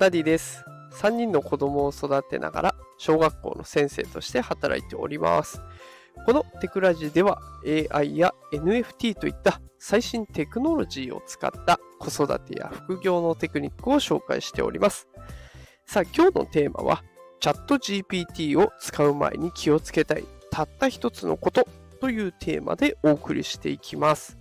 ダディです。3人の子供を育てながら小学校の先生として働いております。このテクラジでは AI や NFT といった最新テクノロジーを使った子育てや副業のテクニックを紹介しております。さあ今日のテーマはチャット GPT を使う前に気をつけたいたった一つのことというテーマでお送りしていきます。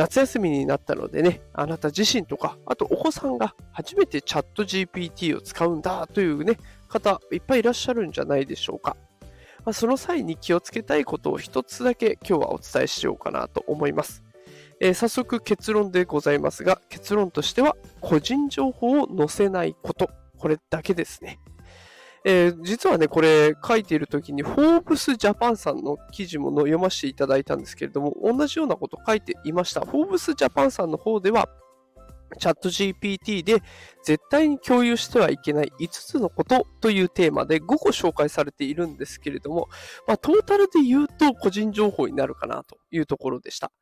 夏休みになったのでね、あなた自身とか、あとお子さんが初めてチャット GPT を使うんだというね、方いっぱいいらっしゃるんじゃないでしょうか。まあ、その際に気をつけたいことを一つだけ今日はお伝えしようかなと思います。えー早速結論でございますが、結論としては個人情報を載せないこと、これだけですね。えー実はね、これ書いている時に、フォーブスジャパンさんの記事も読ませていただいたんですけれども、同じようなこと書いていました。フォーブスジャパンさんの方では、チャット GPT で絶対に共有してはいけない5つのことというテーマで5個紹介されているんですけれども、まあ、トータルで言うと個人情報になるかなというところでした。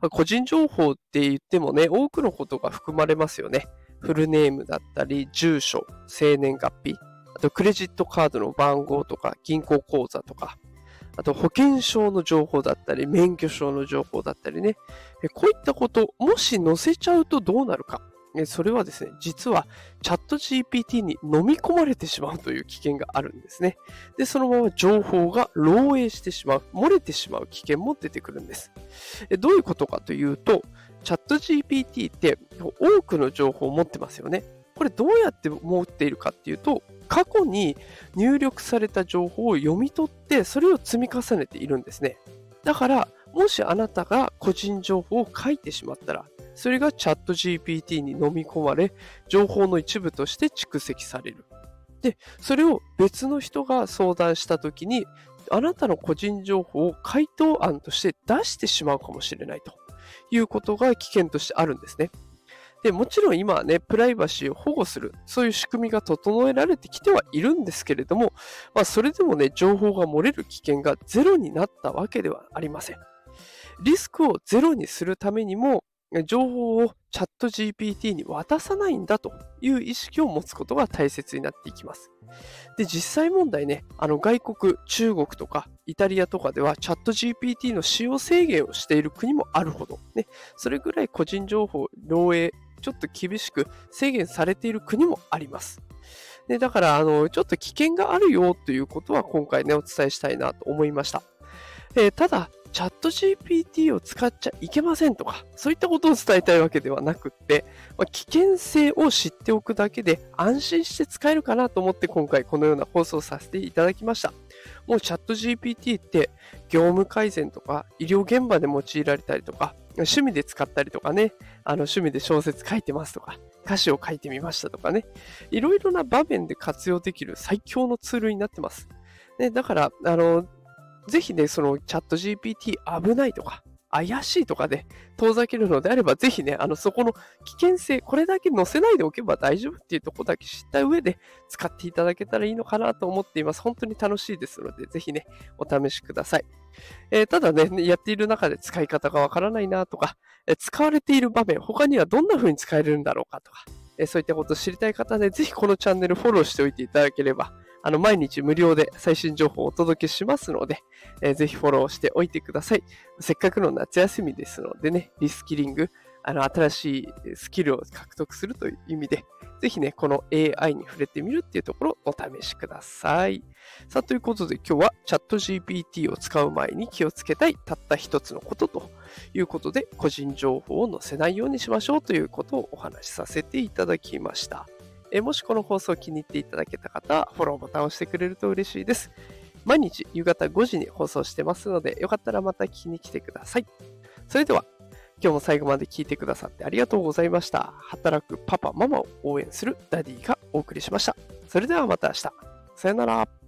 まあ個人情報って言ってもね、多くのことが含まれますよね。フルネームだったり、住所、生年月日、あとクレジットカードの番号とか、銀行口座とか、あと保険証の情報だったり、免許証の情報だったりね。こういったこと、もし載せちゃうとどうなるか。それはですね、実はチャット GPT に飲み込まれてしまうという危険があるんですね。で、そのまま情報が漏洩してしまう、漏れてしまう危険も出てくるんです。どういうことかというと、チャット GPT って多くの情報を持ってますよね。これどうやって持っているかっていうと、過去に入力された情報を読み取って、それを積み重ねているんですね。だから、もしあなたが個人情報を書いてしまったら、それがチャット GPT に飲み込まれ、情報の一部として蓄積される。で、それを別の人が相談したときに、あなたの個人情報を回答案として出してしまうかもしれないということが危険としてあるんですね。で、もちろん今はね、プライバシーを保護する、そういう仕組みが整えられてきてはいるんですけれども、まあ、それでもね、情報が漏れる危険がゼロになったわけではありません。リスクをゼロにするためにも、情報をチャット GPT に渡さないんだという意識を持つことが大切になっていきます。で、実際問題ね、あの外国、中国とかイタリアとかではチャット GPT の使用制限をしている国もあるほど、ね、それぐらい個人情報漏洩、ちょっと厳しく制限されている国もあります。でだから、あの、ちょっと危険があるよということは今回ね、お伝えしたいなと思いました。えーただ、チャット GPT を使っちゃいけませんとか、そういったことを伝えたいわけではなくって、まあ危険性を知っておくだけで安心して使えるかなと思って今回このような放送させていただきました。もうチャット GPT って業務改善とか医療現場で用いられたりとか、趣味で使ったりとかね、あの趣味で小説書いてますとか、歌詞を書いてみましたとかね、いろいろな場面で活用できる最強のツールになってます。ね、だから、あの、ぜひね、そのチャット GPT 危ないとか、怪しいとかで遠ざけるのであれば、ぜひね、あの、そこの危険性、これだけ載せないでおけば大丈夫っていうとこだけ知った上で使っていただけたらいいのかなと思っています。本当に楽しいですので、ぜひね、お試しください。えーただね、やっている中で使い方がわからないなとか、えー使われている場面、他にはどんな風に使えるんだろうかとか、えーそういったことを知りたい方で、ぜひこのチャンネルフォローしておいていただければ、あの、毎日無料で最新情報をお届けしますので、えーぜひフォローしておいてください。せっかくの夏休みですのでね、リスキリング、あの、新しいスキルを獲得するという意味で、ぜひね、この AI に触れてみるっていうところをお試しください。さあ、ということで今日はチャット GPT を使う前に気をつけたいたった一つのことということで、個人情報を載せないようにしましょうということをお話しさせていただきました。えもしこの放送を気に入っていただけた方は、フォローボタンを押してくれると嬉しいです。毎日夕方5時に放送してますので、よかったらまた聞きに来てください。それでは、今日も最後まで聞いてくださってありがとうございました。働くパパ、ママを応援するダディがお送りしました。それではまた明日。さよなら。